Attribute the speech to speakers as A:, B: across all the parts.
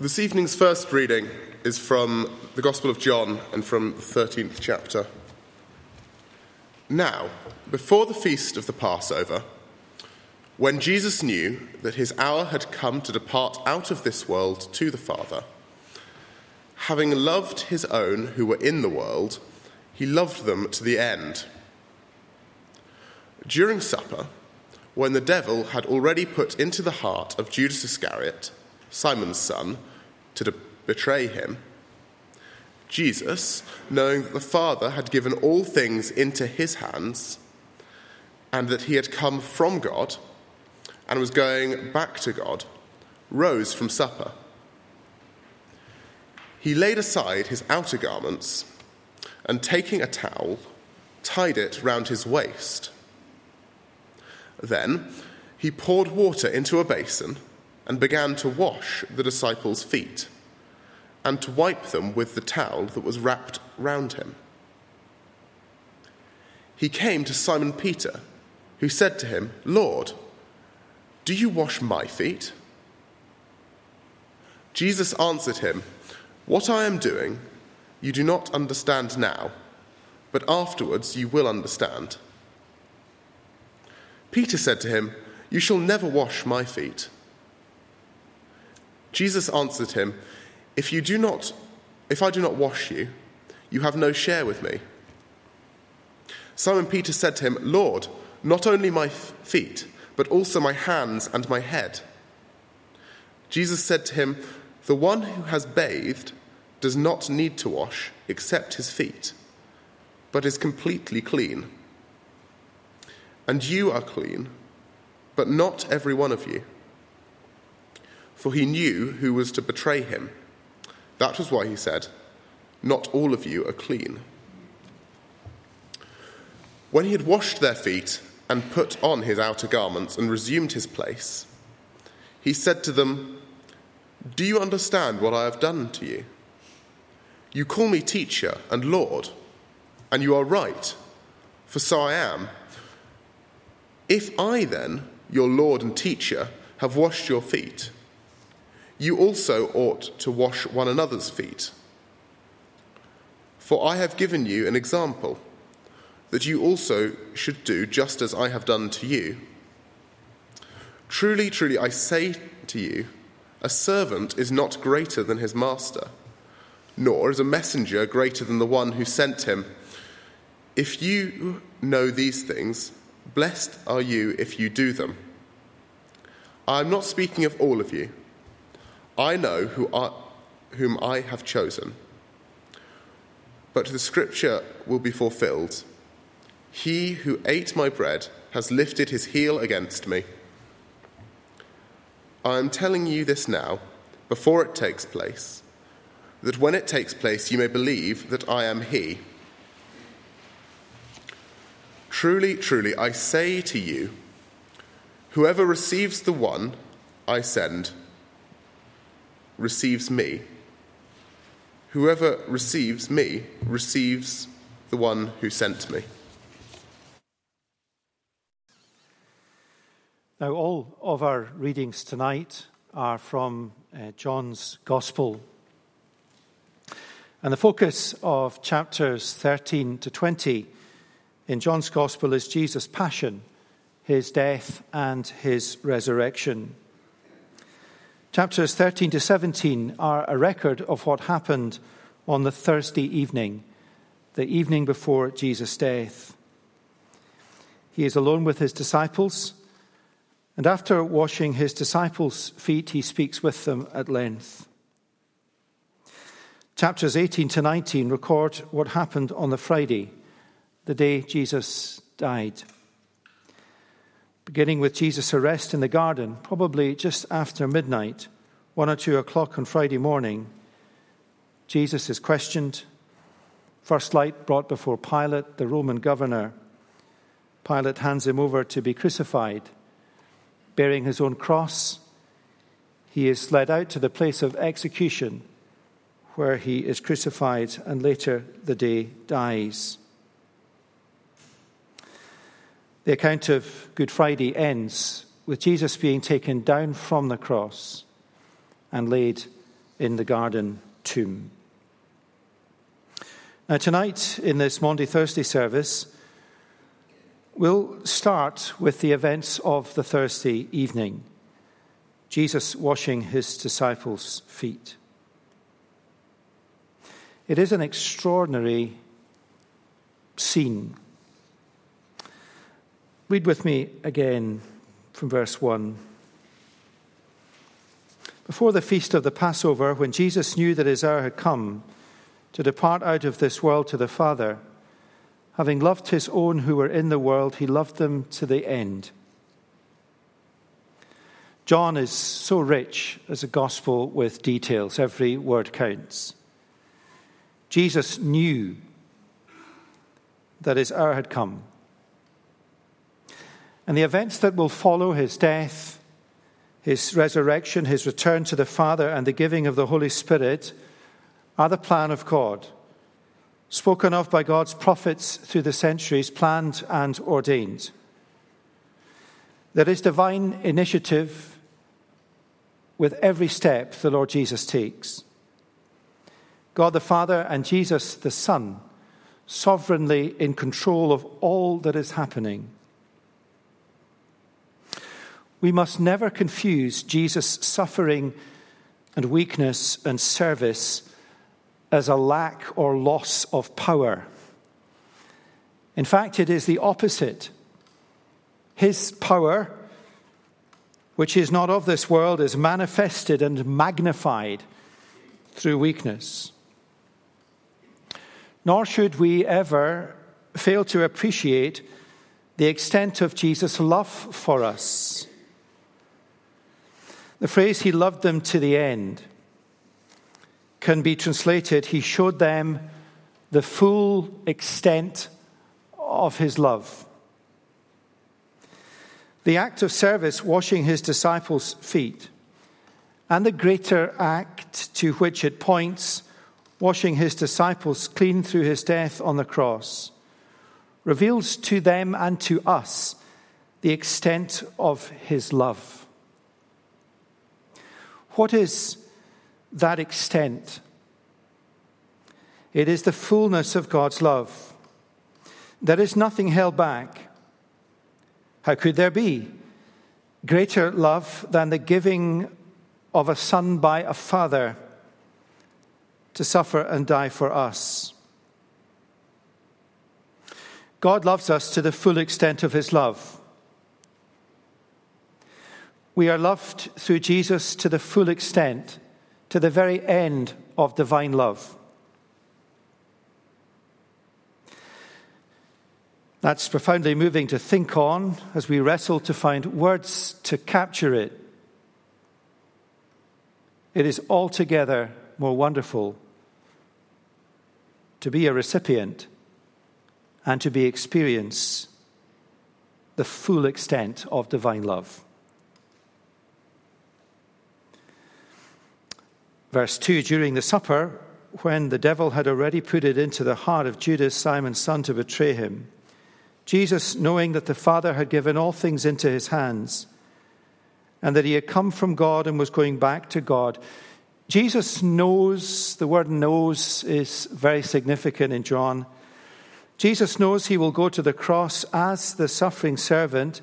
A: This evening's first reading is from the Gospel of John and from the 13th chapter. Now, before the feast of the Passover, when Jesus knew that his hour had come to depart out of this world to the Father, having loved his own who were in the world, he loved them to the end. During supper, when the devil had already put into the heart of Judas Iscariot, Simon's son, to de- betray him, Jesus, knowing that the Father had given all things into his hands, and that he had come from God and was going back to God, rose from supper. He laid aside his outer garments and, taking a towel, tied it round his waist. Then he poured water into a basin and began to wash the disciples' feet and to wipe them with the towel that was wrapped round him. He came to Simon Peter, who said to him, Lord, do you wash my feet? Jesus answered him, What I am doing, you do not understand now, but afterwards you will understand. Peter said to him, You shall never wash my feet. Jesus answered him, If you do not if I do not wash you, you have no share with me. Simon Peter said to him, Lord, not only my feet, but also my hands and my head. Jesus said to him, The one who has bathed does not need to wash except his feet, but is completely clean. And you are clean, but not every one of you. For he knew who was to betray him. That was why he said, Not all of you are clean. When he had washed their feet and put on his outer garments and resumed his place, he said to them, Do you understand what I have done to you? You call me teacher and Lord, and you are right, for so I am. If I then, your Lord and teacher, have washed your feet, you also ought to wash one another's feet. For I have given you an example, that you also should do just as I have done to you. Truly, truly, I say to you, a servant is not greater than his master, nor is a messenger greater than the one who sent him. If you know these things, Blessed are you if you do them. I am not speaking of all of you. I know who I, whom I have chosen. But the scripture will be fulfilled. He who ate my bread has lifted his heel against me. I am telling you this now, before it takes place, that when it takes place you may believe that I am he. Truly, truly, I say to you, whoever receives the one I send receives me. Whoever receives me receives the one who sent me.
B: Now, all of our readings tonight are from uh, John's Gospel. And the focus of chapters 13 to 20 in John's Gospel is Jesus' passion, his death, and his resurrection. Chapters 13 to 17 are a record of what happened on the Thursday evening, the evening before Jesus' death. He is alone with his disciples, and after washing his disciples' feet, he speaks with them at length. Chapters 18 to 19 record what happened on the Friday the day Jesus died. Beginning with Jesus' arrest in the garden, probably just after midnight, one or two o'clock on Friday morning, Jesus is questioned. First light brought before Pilate, the Roman governor. Pilate hands him over to be crucified. Bearing his own cross, he is led out to the place of execution, where he is crucified and later the day dies. The account of Good Friday ends with Jesus being taken down from the cross and laid in the garden tomb. Now, tonight in this Maundy Thursday service, we'll start with the events of the Thursday evening Jesus washing his disciples' feet. It is an extraordinary scene. Read with me again from verse 1. Before the feast of the Passover, when Jesus knew that his hour had come to depart out of this world to the Father, having loved his own who were in the world, he loved them to the end. John is so rich as a gospel with details, every word counts. Jesus knew that his hour had come. And the events that will follow his death, his resurrection, his return to the Father, and the giving of the Holy Spirit are the plan of God, spoken of by God's prophets through the centuries, planned and ordained. There is divine initiative with every step the Lord Jesus takes. God the Father and Jesus the Son, sovereignly in control of all that is happening. We must never confuse Jesus' suffering and weakness and service as a lack or loss of power. In fact, it is the opposite. His power, which is not of this world, is manifested and magnified through weakness. Nor should we ever fail to appreciate the extent of Jesus' love for us. The phrase, He loved them to the end can be translated He showed them the full extent of His love. The act of service, washing His disciples' feet, and the greater act to which it points, washing His disciples clean through His death on the cross, reveals to them and to us the extent of His love. What is that extent. It is the fullness of God's love. There is nothing held back. How could there be greater love than the giving of a son by a father to suffer and die for us? God loves us to the full extent of his love. We are loved through Jesus to the full extent to the very end of divine love. That's profoundly moving to think on as we wrestle to find words to capture it. It is altogether more wonderful to be a recipient and to be experience the full extent of divine love. Verse 2 During the supper, when the devil had already put it into the heart of Judas, Simon's son, to betray him, Jesus, knowing that the Father had given all things into his hands, and that he had come from God and was going back to God, Jesus knows, the word knows is very significant in John. Jesus knows he will go to the cross as the suffering servant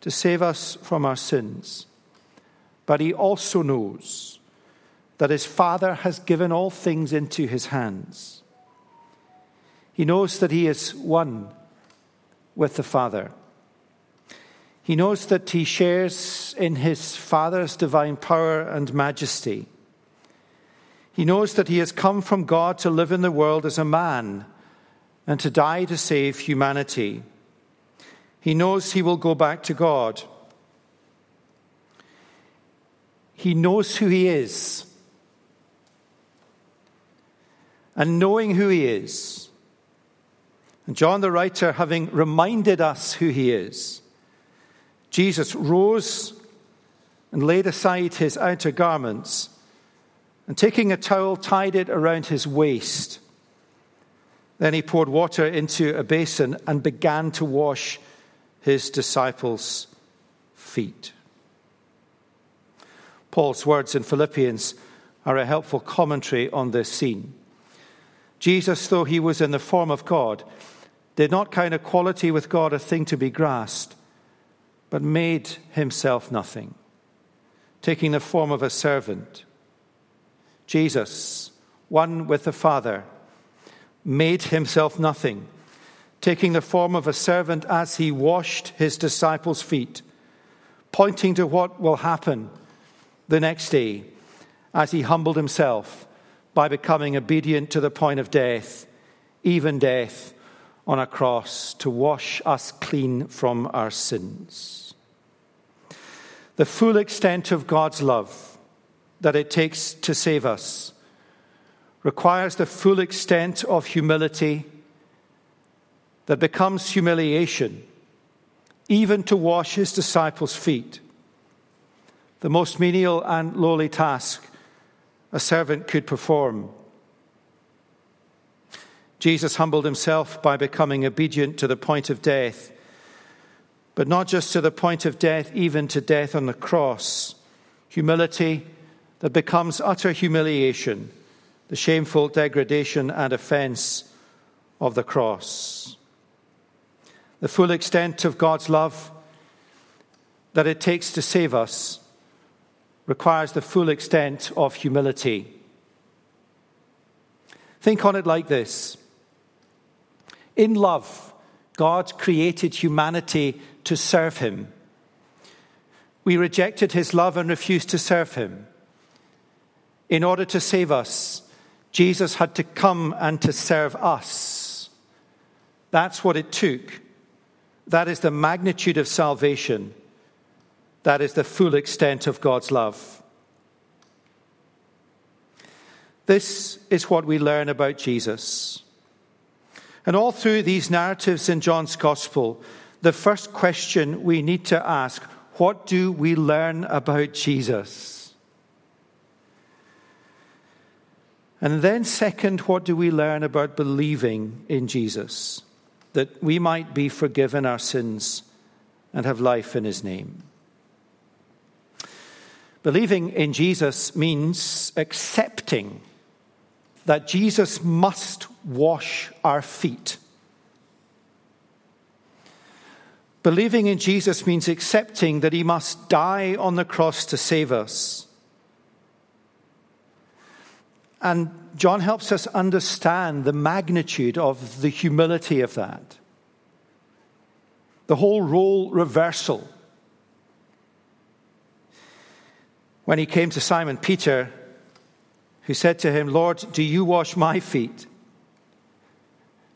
B: to save us from our sins. But he also knows that his Father has given all things into his hands. He knows that he is one with the Father. He knows that he shares in his Father's divine power and majesty. He knows that he has come from God to live in the world as a man and to die to save humanity. He knows he will go back to God. He knows who he is and knowing who he is. And John the writer, having reminded us who he is, Jesus rose and laid aside his outer garments, and taking a towel, tied it around his waist. Then he poured water into a basin and began to wash his disciples' feet. Paul's words in Philippians are a helpful commentary on this scene. Jesus, though he was in the form of God, did not count equality with God a thing to be grasped, but made himself nothing, taking the form of a servant. Jesus, one with the Father, made himself nothing, taking the form of a servant as he washed his disciples' feet, pointing to what will happen the next day as he humbled himself by becoming obedient to the point of death, even death on a cross, to wash us clean from our sins. The full extent of God's love that it takes to save us requires the full extent of humility that becomes humiliation, even to wash his disciples' feet. The most menial and lowly task a servant could perform. Jesus humbled himself by becoming obedient to the point of death, but not just to the point of death, even to death on the cross. Humility that becomes utter humiliation, the shameful degradation and offense of the cross. The full extent of God's love that it takes to save us requires the full extent of humility. Think on it like this In love, God created humanity to serve Him. We rejected His love and refused to serve Him. In order to save us, Jesus had to come and to serve us. That's what it took. That is the magnitude of salvation. That is the full extent of God's love. This is what we learn about Jesus. And all through these narratives in John's Gospel, the first question we need to ask what do we learn about Jesus? And then, second, what do we learn about believing in Jesus? That we might be forgiven our sins and have life in his name. Believing in Jesus means accepting that Jesus must wash our feet. Believing in Jesus means accepting that he must die on the cross to save us. And John helps us understand the magnitude of the humility of that. The whole role reversal when he came to Simon Peter, who said to him, Lord, do you wash my feet?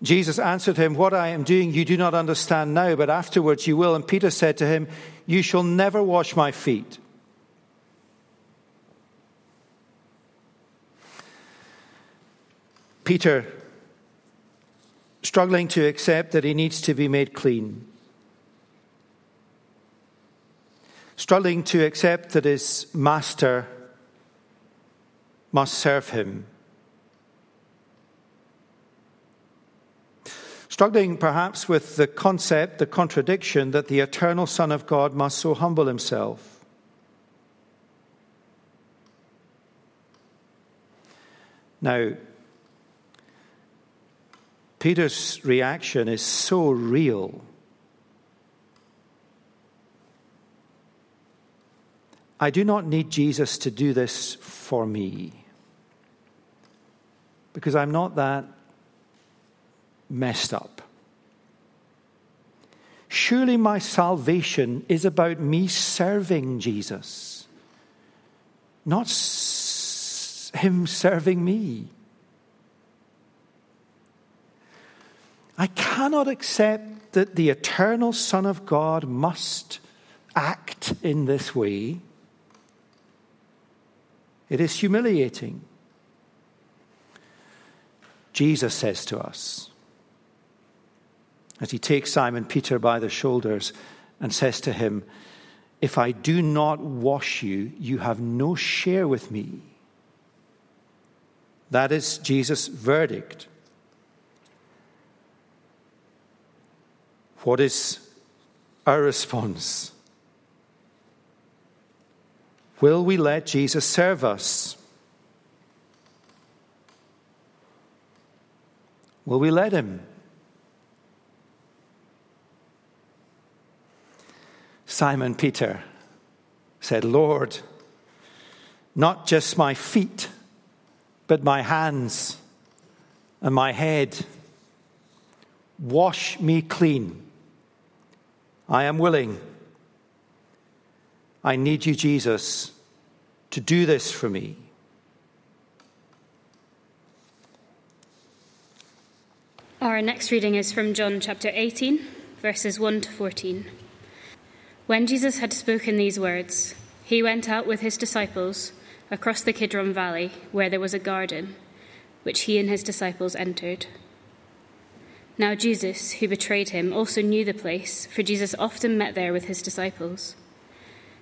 B: Jesus answered him, What I am doing you do not understand now, but afterwards you will. And Peter said to him, You shall never wash my feet. Peter, struggling to accept that he needs to be made clean. Struggling to accept that his master must serve him. Struggling perhaps with the concept, the contradiction that the eternal Son of God must so humble himself. Now, Peter's reaction is so real I do not need Jesus to do this for me because I'm not that messed up. Surely my salvation is about me serving Jesus, not him serving me. I cannot accept that the eternal Son of God must act in this way. It is humiliating. Jesus says to us, as he takes Simon Peter by the shoulders and says to him, If I do not wash you, you have no share with me. That is Jesus' verdict. What is our response? Will we let Jesus serve us? Will we let him? Simon Peter said, Lord, not just my feet, but my hands and my head. Wash me clean. I am willing. I need you, Jesus, to do this for me.
C: Our next reading is from John chapter 18, verses 1 to 14. When Judas had spoken these words, he went out with his disciples across the Kidron Valley, where there was a garden, which he and his disciples entered. Now, Jesus, who betrayed him, also knew the place, for Jesus often met there with his disciples.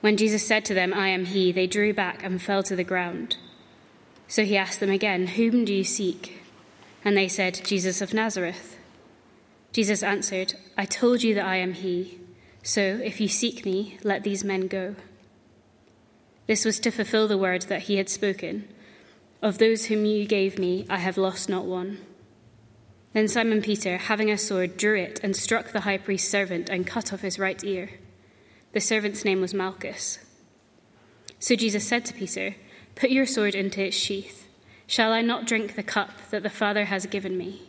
C: When Jesus said to them, I am he, they drew back and fell to the ground. So he asked them again, Whom do you seek? And they said, Jesus of Nazareth. Jesus answered, I told you that I am he. So, if you seek me, let these men go. This was to fulfill the word that he had spoken Of those whom you gave me, I have lost not one. Then Simon Peter, having a sword, drew it and struck the high priest's servant and cut off his right ear. The servant's name was Malchus. So Jesus said to Peter, Put your sword into its sheath. Shall I not drink the cup that the Father has given me?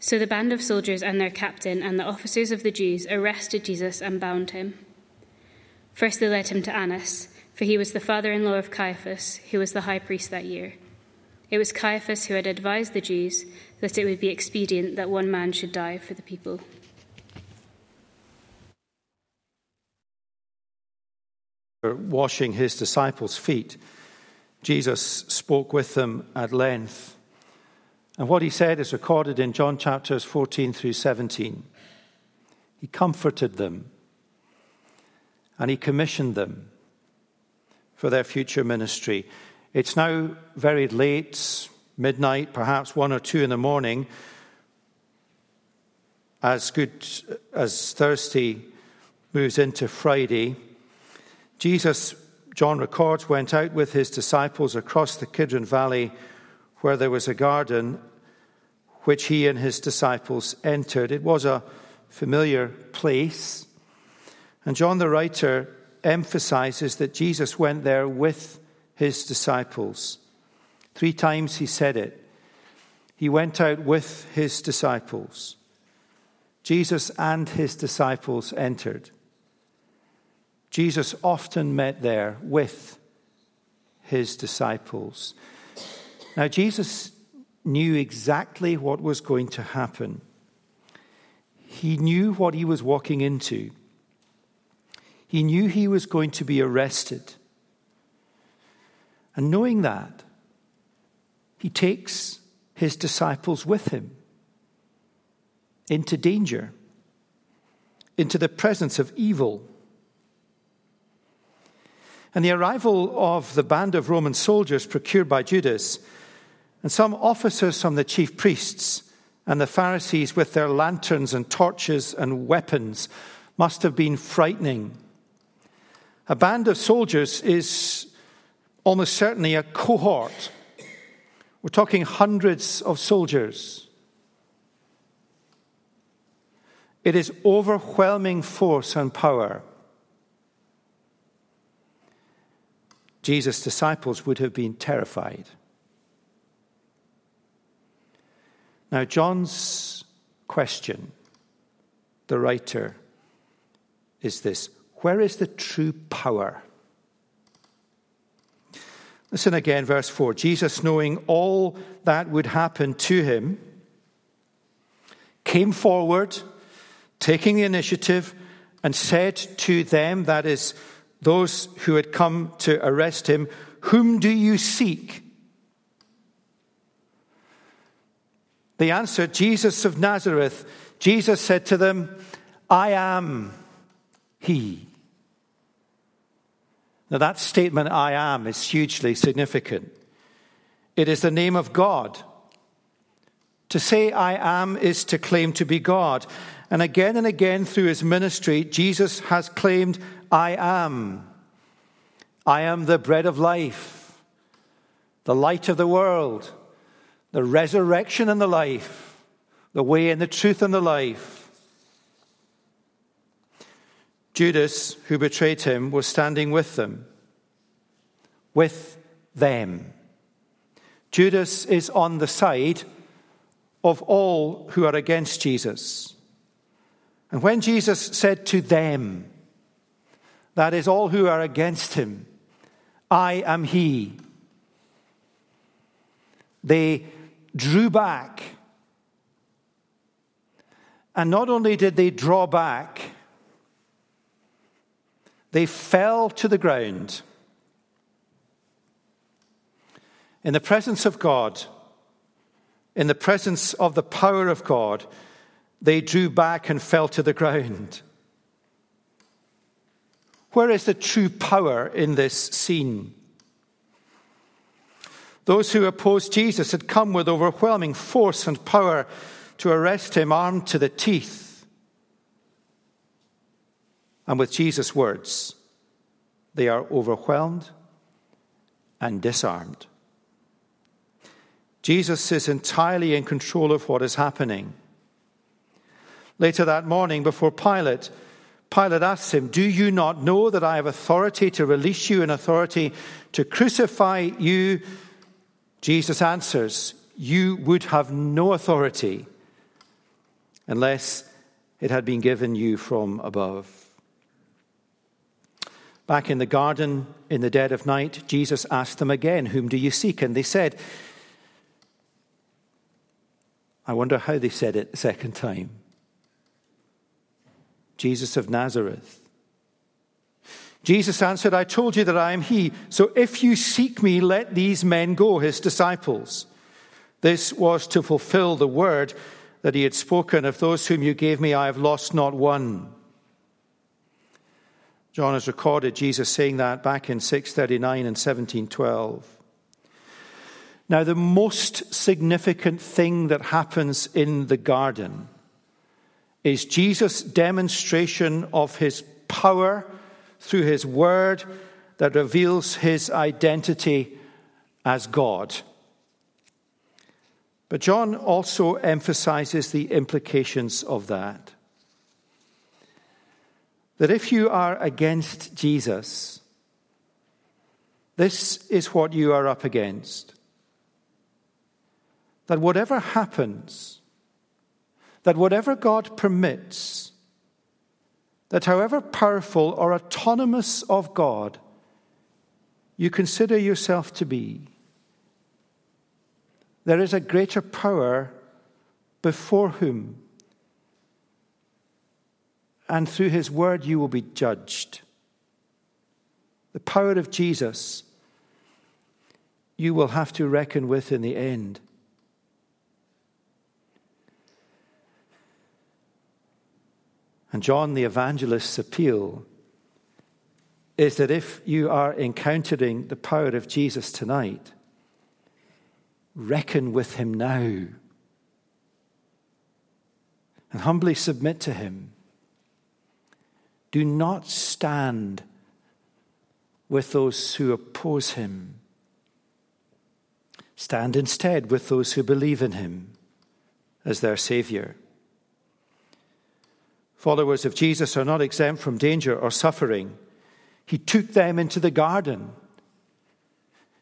C: So the band of soldiers and their captain and the officers of the Jews arrested Jesus and bound him. First they led him to Annas, for he was the father in law of Caiaphas, who was the high priest that year. It was Caiaphas who had advised the Jews that it would be expedient that one man should die for the people.
B: Washing his disciples' feet, Jesus spoke with them at length and what he said is recorded in John chapters 14 through 17. He comforted them and he commissioned them for their future ministry. It's now very late, midnight, perhaps one or two in the morning, as good as Thursday moves into Friday. Jesus, John records, went out with his disciples across the Kidron Valley where there was a garden which he and his disciples entered. It was a familiar place. And John the writer emphasizes that Jesus went there with his disciples. Three times he said it. He went out with his disciples. Jesus and his disciples entered. Jesus often met there with his disciples. Now, Jesus knew exactly what was going to happen. He knew what he was walking into. He knew he was going to be arrested. And knowing that, he takes his disciples with him into danger, into the presence of evil. And the arrival of the band of Roman soldiers procured by Judas and some officers from the chief priests and the Pharisees, with their lanterns and torches and weapons, must have been frightening. A band of soldiers is almost certainly a cohort. We're talking hundreds of soldiers. It is overwhelming force and power. Jesus' disciples would have been terrified. Now, John's question, the writer, is this Where is the true power? Listen again, verse 4. Jesus, knowing all that would happen to him, came forward, taking the initiative, and said to them, that is, those who had come to arrest him, Whom do you seek? They answered, Jesus of Nazareth. Jesus said to them, I am He. Now, that statement, I am, is hugely significant. It is the name of God. To say I am is to claim to be God. And again and again through his ministry, Jesus has claimed, I am. I am the bread of life, the light of the world, the resurrection and the life, the way and the truth and the life. Judas, who betrayed him, was standing with them. With them. Judas is on the side of all who are against Jesus. And when Jesus said to them, that is, all who are against him, I am he, they drew back. And not only did they draw back, they fell to the ground. In the presence of God, in the presence of the power of God, they drew back and fell to the ground. Where is the true power in this scene? Those who opposed Jesus had come with overwhelming force and power to arrest him, armed to the teeth. And with Jesus' words, they are overwhelmed and disarmed. Jesus is entirely in control of what is happening. Later that morning, before Pilate, Pilate asks him, Do you not know that I have authority to release you and authority to crucify you? Jesus answers, You would have no authority unless it had been given you from above. Back in the garden in the dead of night, Jesus asked them again, Whom do you seek? And they said, I wonder how they said it the second time. Jesus of Nazareth. Jesus answered, I told you that I am he. So if you seek me, let these men go, his disciples. This was to fulfill the word that he had spoken of those whom you gave me, I have lost not one. John has recorded Jesus saying that back in 639 and 1712. Now, the most significant thing that happens in the garden is Jesus' demonstration of his power through his word that reveals his identity as God. But John also emphasizes the implications of that. That if you are against Jesus, this is what you are up against. That whatever happens, that whatever God permits, that however powerful or autonomous of God you consider yourself to be, there is a greater power before whom and through his word you will be judged. The power of Jesus you will have to reckon with in the end. And John the Evangelist's appeal is that if you are encountering the power of Jesus tonight, reckon with him now and humbly submit to him. Do not stand with those who oppose him. Stand instead with those who believe in him as their Savior. Followers of Jesus are not exempt from danger or suffering. He took them into the garden.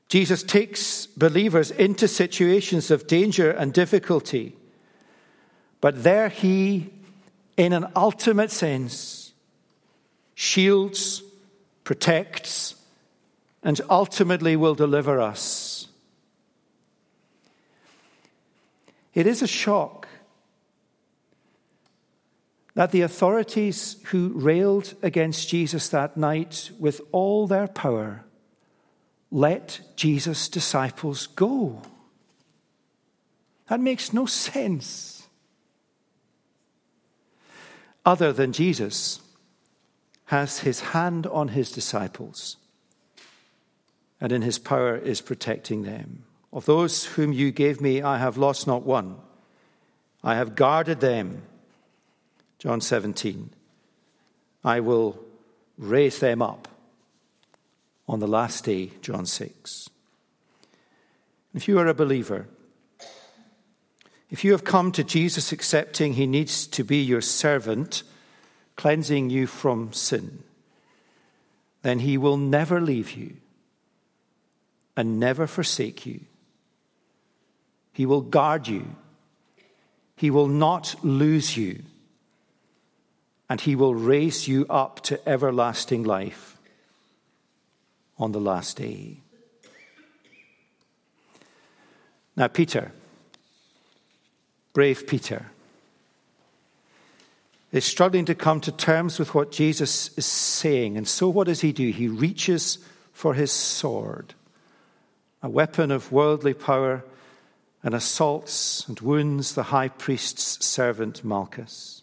B: Jesus takes believers into situations of danger and difficulty. But there he, in an ultimate sense, shields, protects, and ultimately will deliver us. It is a shock that the authorities who railed against Jesus that night with all their power let Jesus' disciples go. That makes no sense. other than Jesus has his hand on his disciples and in his power is protecting them. Of those whom you gave me, I have lost not one. I have guarded them. John 17. I will raise them up on the last day, John 6. If you are a believer, if you have come to Jesus accepting he needs to be your servant, cleansing you from sin, then he will never leave you and never forsake you. He will guard you. He will not lose you. And he will raise you up to everlasting life on the last day. Now, Peter, brave Peter, is struggling to come to terms with what Jesus is saying. And so, what does he do? He reaches for his sword a weapon of worldly power, and assaults and wounds the high priest's servant Malchus.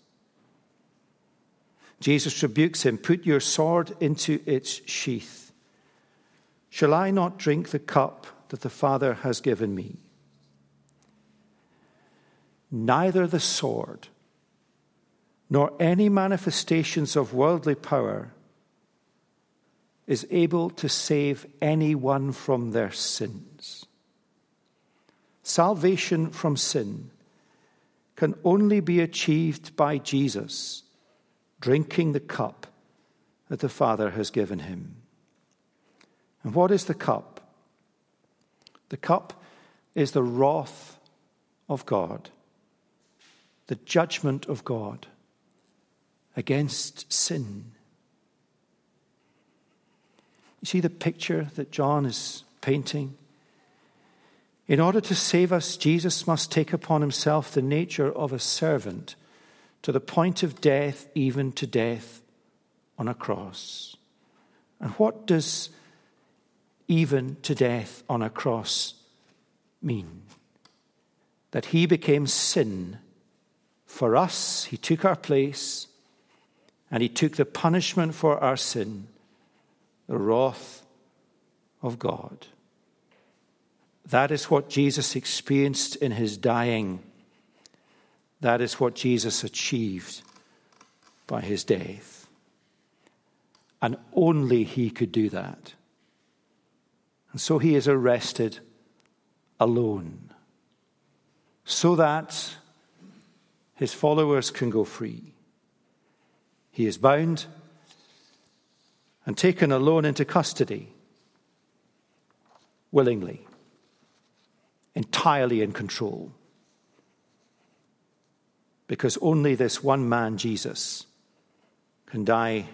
B: Jesus rebukes him Put your sword into its sheath. Shall I not drink the cup that the Father has given me? Neither the sword nor any manifestations of worldly power is able to save anyone from their sins. Salvation from sin can only be achieved by Jesus drinking the cup that the Father has given him. And what is the cup? The cup is the wrath of God, the judgment of God against sin. You see the picture that John is painting? In order to save us, Jesus must take upon himself the nature of a servant to the point of death, even to death on a cross. And what does even to death on a cross mean? That he became sin for us, he took our place, and he took the punishment for our sin the wrath of God. That is what Jesus experienced in his dying. That is what Jesus achieved by his death. And only he could do that. And so he is arrested alone so that his followers can go free. He is bound and taken alone into custody willingly, entirely in control. Because only this one man, Jesus, can die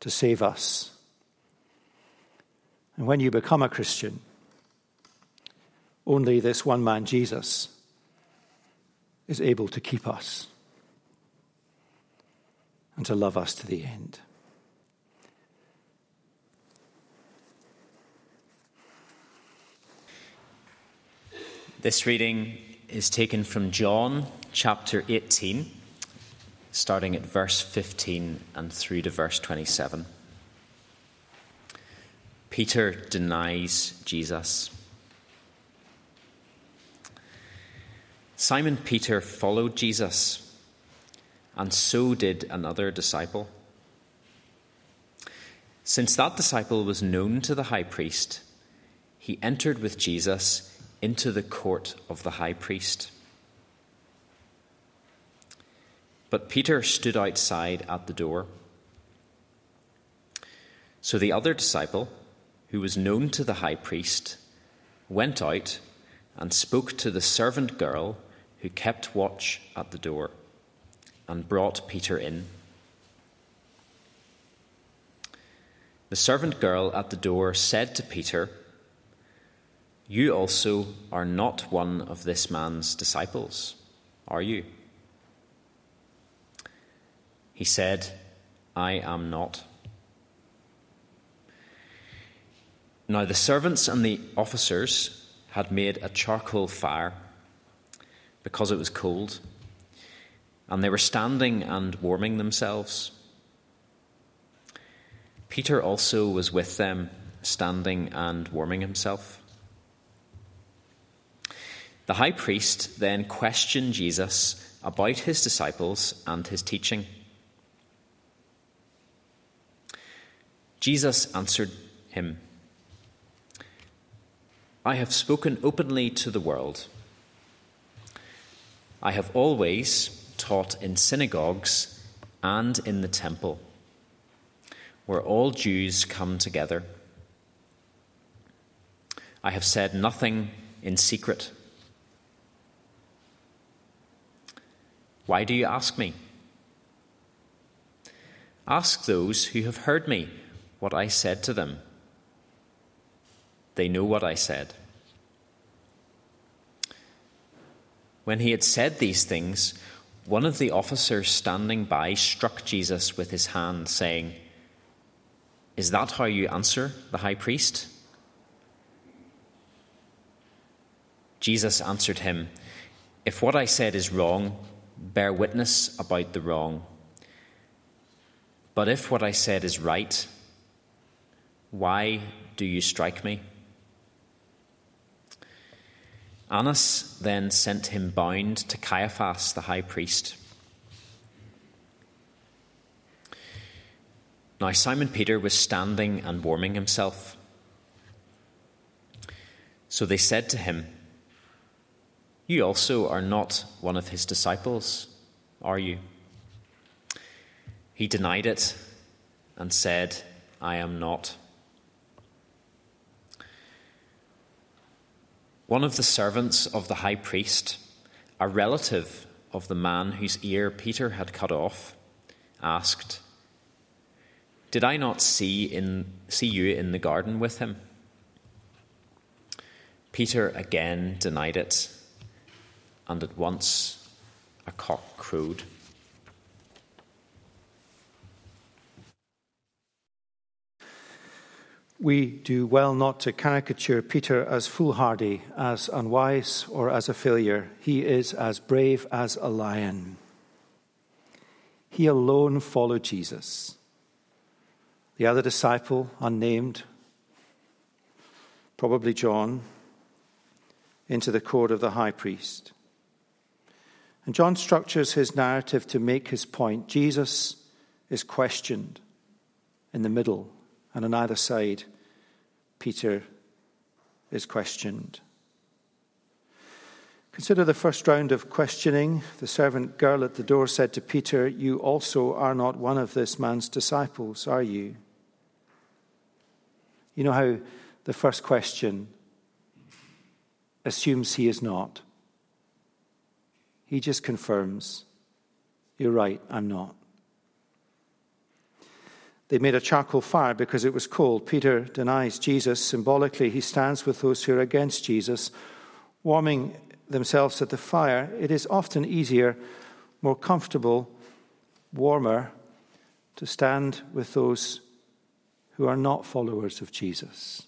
B: to save us. And when you become a Christian, only this one man, Jesus, is able to keep us and to love us to the end.
D: This reading is taken from John chapter 18, starting at verse 15 and through to verse 27. Peter denies Jesus. Simon Peter followed Jesus, and so did another disciple. Since that disciple was known to the high priest, he entered with Jesus into the court of the high priest. But Peter stood outside at the door. So the other disciple, who was known to the high priest, went out and spoke to the servant girl who kept watch at the door and brought Peter in. The servant girl at the door said to Peter, you also are not one of this man's disciples, are you? He said, I am not. Now the servants and the officers had made a charcoal fire because it was cold, and they were standing and warming themselves. Peter also was with them, standing and warming himself. The high priest then questioned Jesus about his disciples and his teaching. Jesus answered him, I have spoken openly to the world. I have always taught in synagogues and in the temple, where all Jews come together. I have said nothing in secret. Why do you ask me? Ask those who have heard me what I said to them. They know what I said. When he had said these things, one of the officers standing by struck Jesus with his hand, saying, Is that how you answer the high priest? Jesus answered him, If what I said is wrong, bear witness about the wrong. But if what I said is right, why do you strike me? Annas then sent him bound to Caiaphas the high priest. Now Simon Peter was standing and warming himself. So they said to him, You also are not one of his disciples, are you? He denied it and said, I am not. One of the servants of the high priest, a relative of the man whose ear Peter had cut off, asked, Did I not see, in, see you in the garden with him? Peter again denied it, and at once a cock crowed.
B: We do well not to caricature Peter as foolhardy, as unwise, or as a failure. He is as brave as a lion. He alone followed Jesus. The other disciple, unnamed, probably John, into the court of the high priest. And John structures his narrative to make his point. Jesus is questioned in the middle and on either side, Peter is questioned. Consider the first round of questioning. The servant girl at the door said to Peter, You also are not one of this man's disciples, are you? You know how the first question assumes he is not. He just confirms, You're right, I'm not. They made a charcoal fire because it was cold. Peter denies Jesus. Symbolically, he stands with those who are against Jesus, warming themselves at the fire. It is often easier, more comfortable, warmer to stand with those who are not followers of Jesus.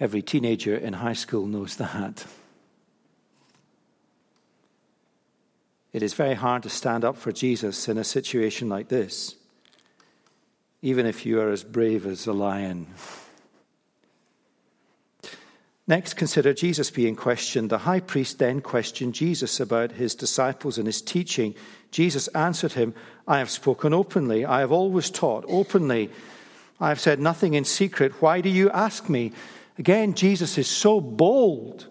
B: Every teenager in high school knows that. It is very hard to stand up for Jesus in a situation like this, even if you are as brave as a lion. Next, consider Jesus being questioned. The high priest then questioned Jesus about his disciples and his teaching. Jesus answered him, I have spoken openly. I have always taught openly. I have said nothing in secret. Why do you ask me? Again, Jesus is so bold.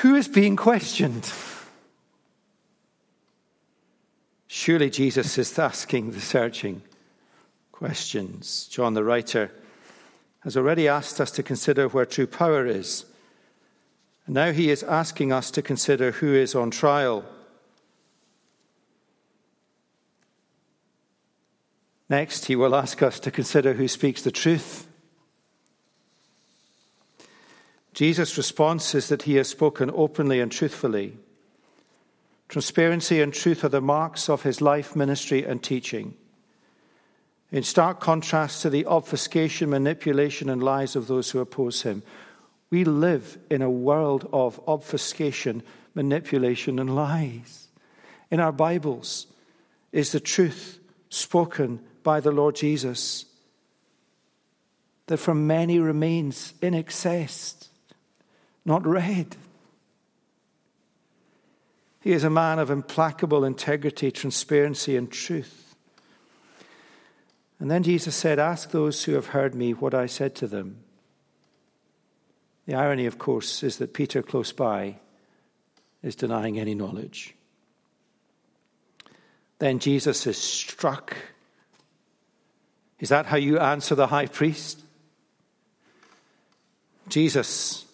B: Who is being questioned? Surely Jesus is asking the searching questions. John the writer has already asked us to consider where true power is. And now he is asking us to consider who is on trial. Next, he will ask us to consider who speaks the truth. Jesus' response is that he has spoken openly and truthfully. Transparency and truth are the marks of his life, ministry, and teaching. In stark contrast to the obfuscation, manipulation, and lies of those who oppose him, We live in a world of obfuscation, manipulation, and lies. In our Bibles is the truth spoken by the Lord Jesus that from many remains inaccessed, not read. He is a man of implacable integrity, transparency, and truth. And then Jesus said, Ask those who have heard me what I said to them. The irony, of course, is that Peter, close by, is denying any knowledge. Then Jesus is struck. Is that how you answer the high priest? Jesus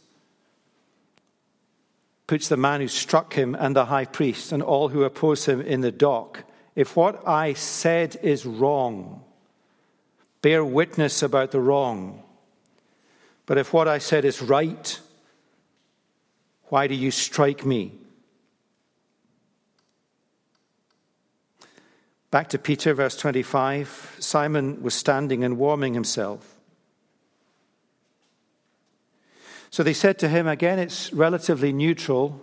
B: puts the man who struck him and the high priest and all who oppose him in the dock. If what I said is wrong, bear witness about the wrong. But if what I said is right, why do you strike me? Back to Peter, verse 25. Simon was standing and warming himself. So they said to him, again, it's relatively neutral.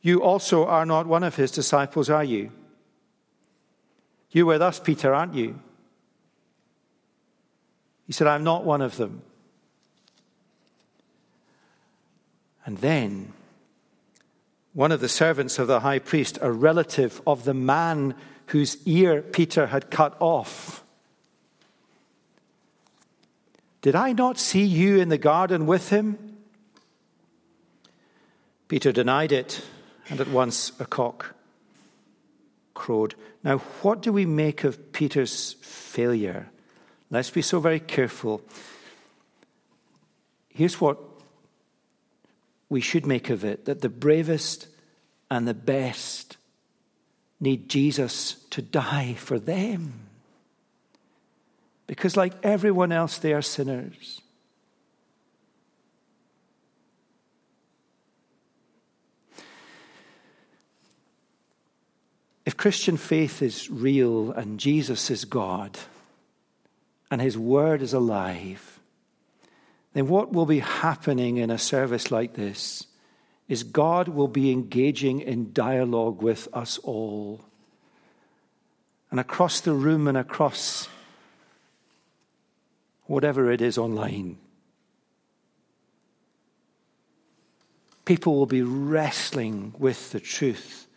B: You also are not one of his disciples, are you? You were with us, Peter, aren't you? He said, I'm not one of them. And then one of the servants of the high priest, a relative of the man whose ear Peter had cut off, did I not see you in the garden with him? Peter denied it, and at once a cock crowed. Now, what do we make of Peter's failure? Let's be so very careful. Here's what we should make of it that the bravest and the best need Jesus to die for them. Because, like everyone else, they are sinners. If Christian faith is real and Jesus is God and his word is alive, then what will be happening in a service like this is God will be engaging in dialogue with us all. And across the room and across whatever it is online, people will be wrestling with the truth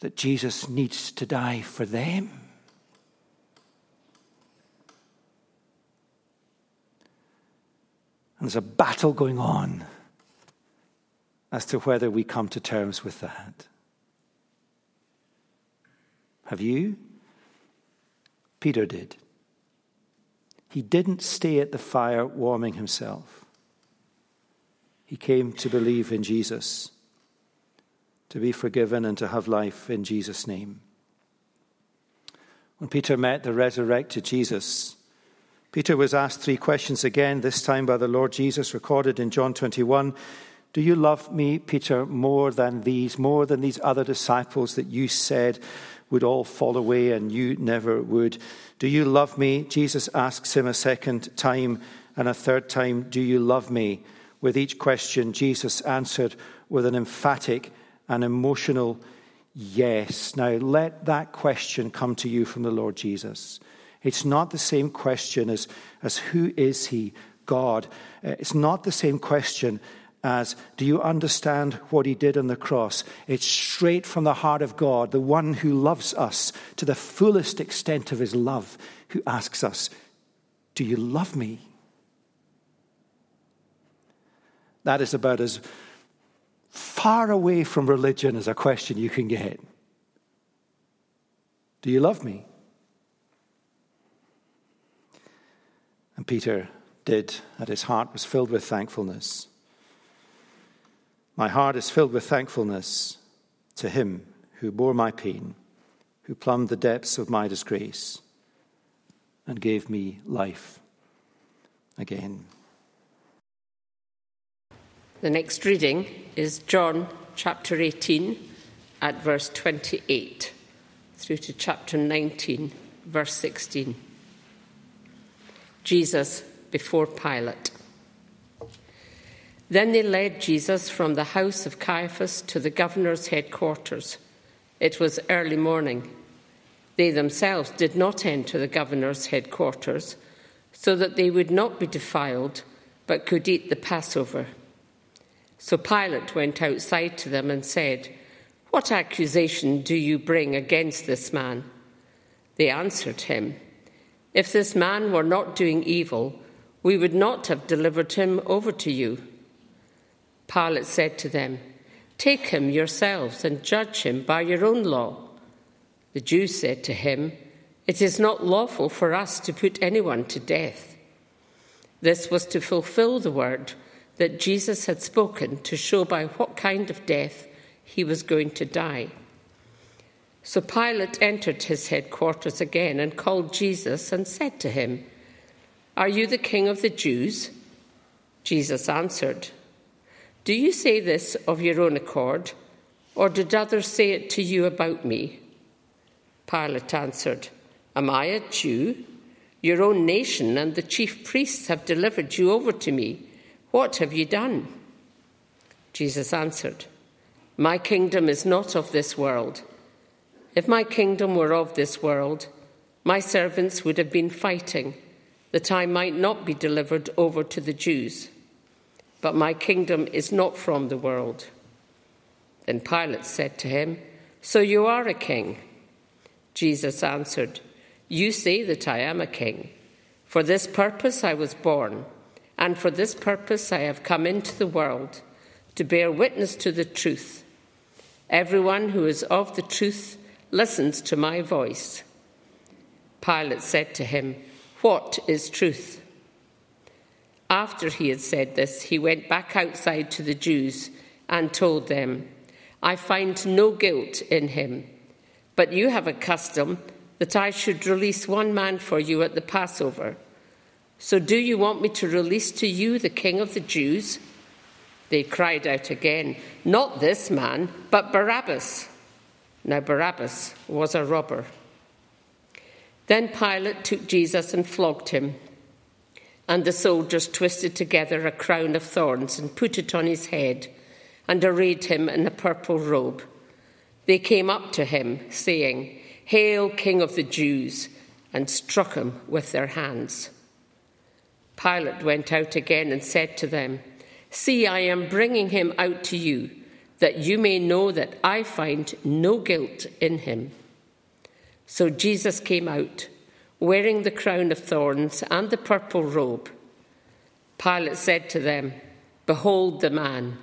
B: that Jesus needs to die for them. And there's a battle going on as to whether we come to terms with that. Have you? Peter did. He didn't stay at the fire warming himself. He came to believe in Jesus to be forgiven and to have life in Jesus' name. When Peter met the resurrected Jesus, Peter was asked three questions again, this time by the Lord Jesus, recorded in John 21. Do you love me, Peter, more than these, more than these other disciples that you said would all fall away and you never would? Do you love me? Jesus asks him a second time and a third time, Do you love me? With each question, Jesus answered with an emphatic an emotional yes. Now, let that question come to you from the Lord Jesus. It's not the same question as, as who is he, God? Uh, it's not the same question as do you understand what he did on the cross? It's straight from the heart of God, the one who loves us to the fullest extent of his love, who asks us, Do you love me? That is about as far away from religion as a question you can get. Do you love me? And Peter did, and his heart was filled with thankfulness. My heart is filled with thankfulness to him who bore my pain, who plumbed the depths of my disgrace, and gave me life again.
E: The next reading is John chapter 18 at verse 28 through to chapter 19, verse 16. Jesus before Pilate. Then they led Jesus from the house of Caiaphas to the governor's headquarters. It was early morning. They themselves did not enter the governor's headquarters, so that they would not be defiled, but could eat the Passover. So Pilate went outside to them and said, What accusation do you bring against this man? They answered him, If this man were not doing evil, we would not have delivered him over to you. Pilate said to them, Take him yourselves and judge him by your own law. The Jews said to him, It is not lawful for us to put anyone to death. This was to fulfill the word that Jesus had spoken to show by what kind of death he was going to die. So Pilate entered his headquarters again and called Jesus and said to him, Are you the king of the Jews? Jesus answered, Do you say this of your own accord, or did others say it to you about me? Pilate answered, Am I a Jew? Your own nation and the chief priests have delivered you over to me. What have you done? Jesus answered, My kingdom is not of this world. If my kingdom were of this world, my servants would have been fighting that I might not be delivered over to the Jews. But my kingdom is not from the world. Then Pilate said to him, So you are a king? Jesus answered, You say that I am a king. For this purpose I was born, and for this purpose I have come into the world, to bear witness to the truth. Everyone who is of the truth listens to my voice. Pilate said to him, What is truth? After he had said this, he went back outside to the Jews and told them, I find no guilt in him, but you have a custom that I should release one man for you at the Passover. So do you want me to release to you the king of the Jews? They cried out again, Not this man, but Barabbas. Now, Barabbas was a robber. Then Pilate took Jesus and flogged him. And the soldiers twisted together a crown of thorns and put it on his head and arrayed him in a purple robe. They came up to him, saying, Hail, King of the Jews, and struck him with their hands. Pilate went out again and said to them, See, I am bringing him out to you that you may know that I find no guilt in him. So Jesus came out, wearing the crown of thorns and the purple robe. Pilate said to them, Behold the man.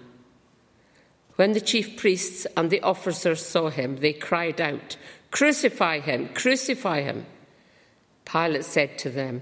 E: When the chief priests and the officers saw him, they cried out, Crucify him, crucify him. Pilate said to them,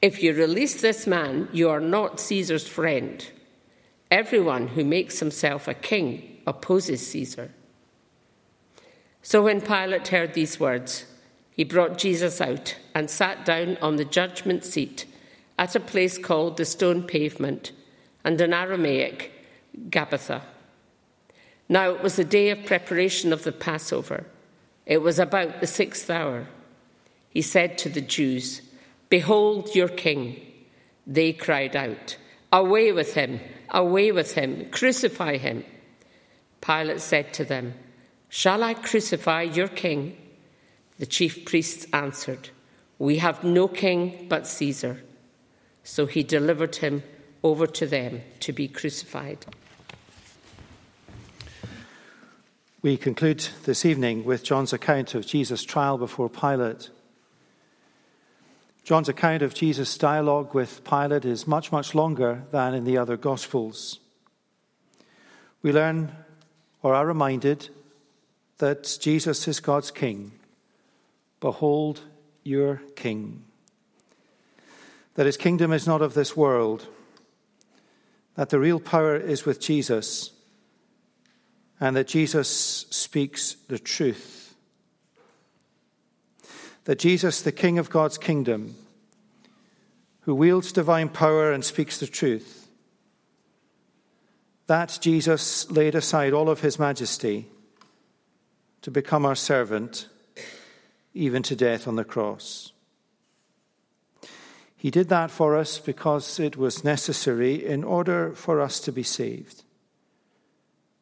E: If you release this man, you are not Caesar's friend. Everyone who makes himself a king opposes Caesar. So when Pilate heard these words, he brought Jesus out and sat down on the judgment seat at a place called the Stone Pavement, and in Aramaic, Gabbatha. Now it was the day of preparation of the Passover. It was about the sixth hour. He said to the Jews, Behold your king. They cried out, Away with him! Away with him! Crucify him! Pilate said to them, Shall I crucify your king? The chief priests answered, We have no king but Caesar. So he delivered him over to them to be crucified.
B: We conclude this evening with John's account of Jesus' trial before Pilate. John's account of Jesus' dialogue with Pilate is much, much longer than in the other Gospels. We learn or are reminded that Jesus is God's King. Behold your King. That his kingdom is not of this world, that the real power is with Jesus and that Jesus speaks the truth. That Jesus, the King of God's kingdom, who wields divine power and speaks the truth, that Jesus laid aside all of his majesty to become our servant, even to death on the cross. He did that for us because it was necessary in order for us to be saved.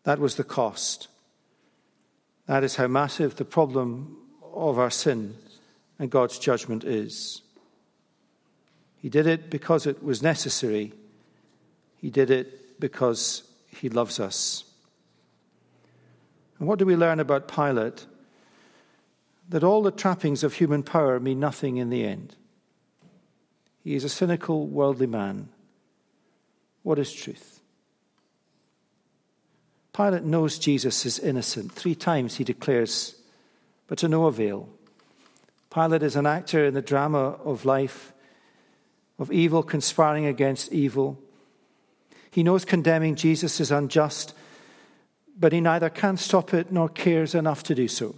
B: That was the cost. That is how massive the problem of our sin and God's judgment is. He did it because it was necessary. He did it because he loves us. And what do we learn about Pilate? That all the trappings of human power mean nothing in the end. He is a cynical, worldly man. What is truth? Pilate knows Jesus is innocent. Three times he declares, but to no avail. Pilate is an actor in the drama of life, of evil conspiring against evil. He knows condemning Jesus is unjust, but he neither can stop it nor cares enough to do so.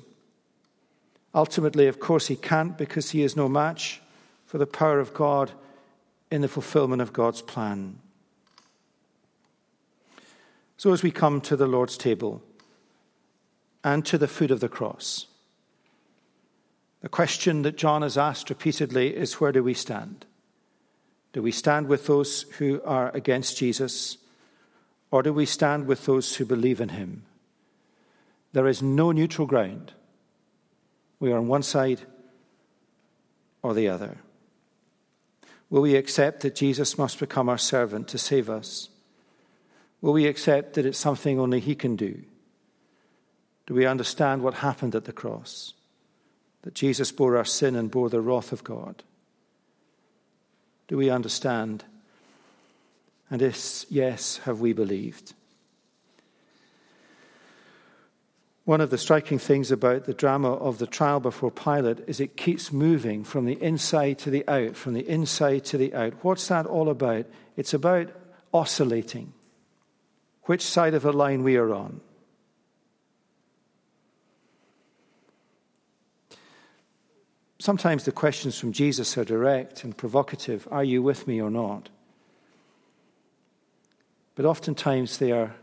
B: Ultimately, of course, he can't because he is no match for the power of God in the fulfillment of God's plan. So, as we come to the Lord's table and to the foot of the cross, the question that John has asked repeatedly is where do we stand? Do we stand with those who are against Jesus, or do we stand with those who believe in him? There is no neutral ground. We are on one side or the other. Will we accept that Jesus must become our servant to save us? Will we accept that it's something only He can do? Do we understand what happened at the cross? That Jesus bore our sin and bore the wrath of God? Do we understand? And if yes, have we believed? One of the striking things about the drama of the trial before Pilate is it keeps moving from the inside to the out, from the inside to the out. What's that all about? It's about oscillating which side of the line we are on. Sometimes the questions from Jesus are direct and provocative Are you with me or not? But oftentimes they are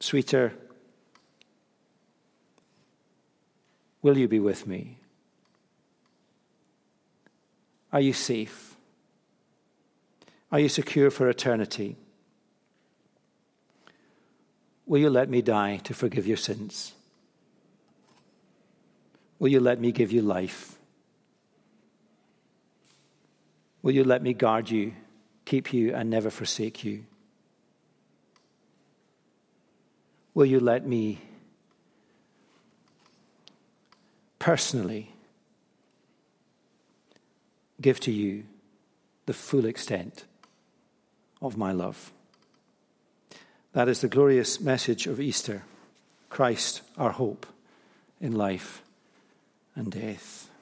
B: sweeter. Will you be with me? Are you safe? Are you secure for eternity? Will you let me die to forgive your sins? Will you let me give you life? Will you let me guard you, keep you, and never forsake you? Will you let me personally give to you the full extent of my love? That is the glorious message of Easter Christ, our hope in life and death.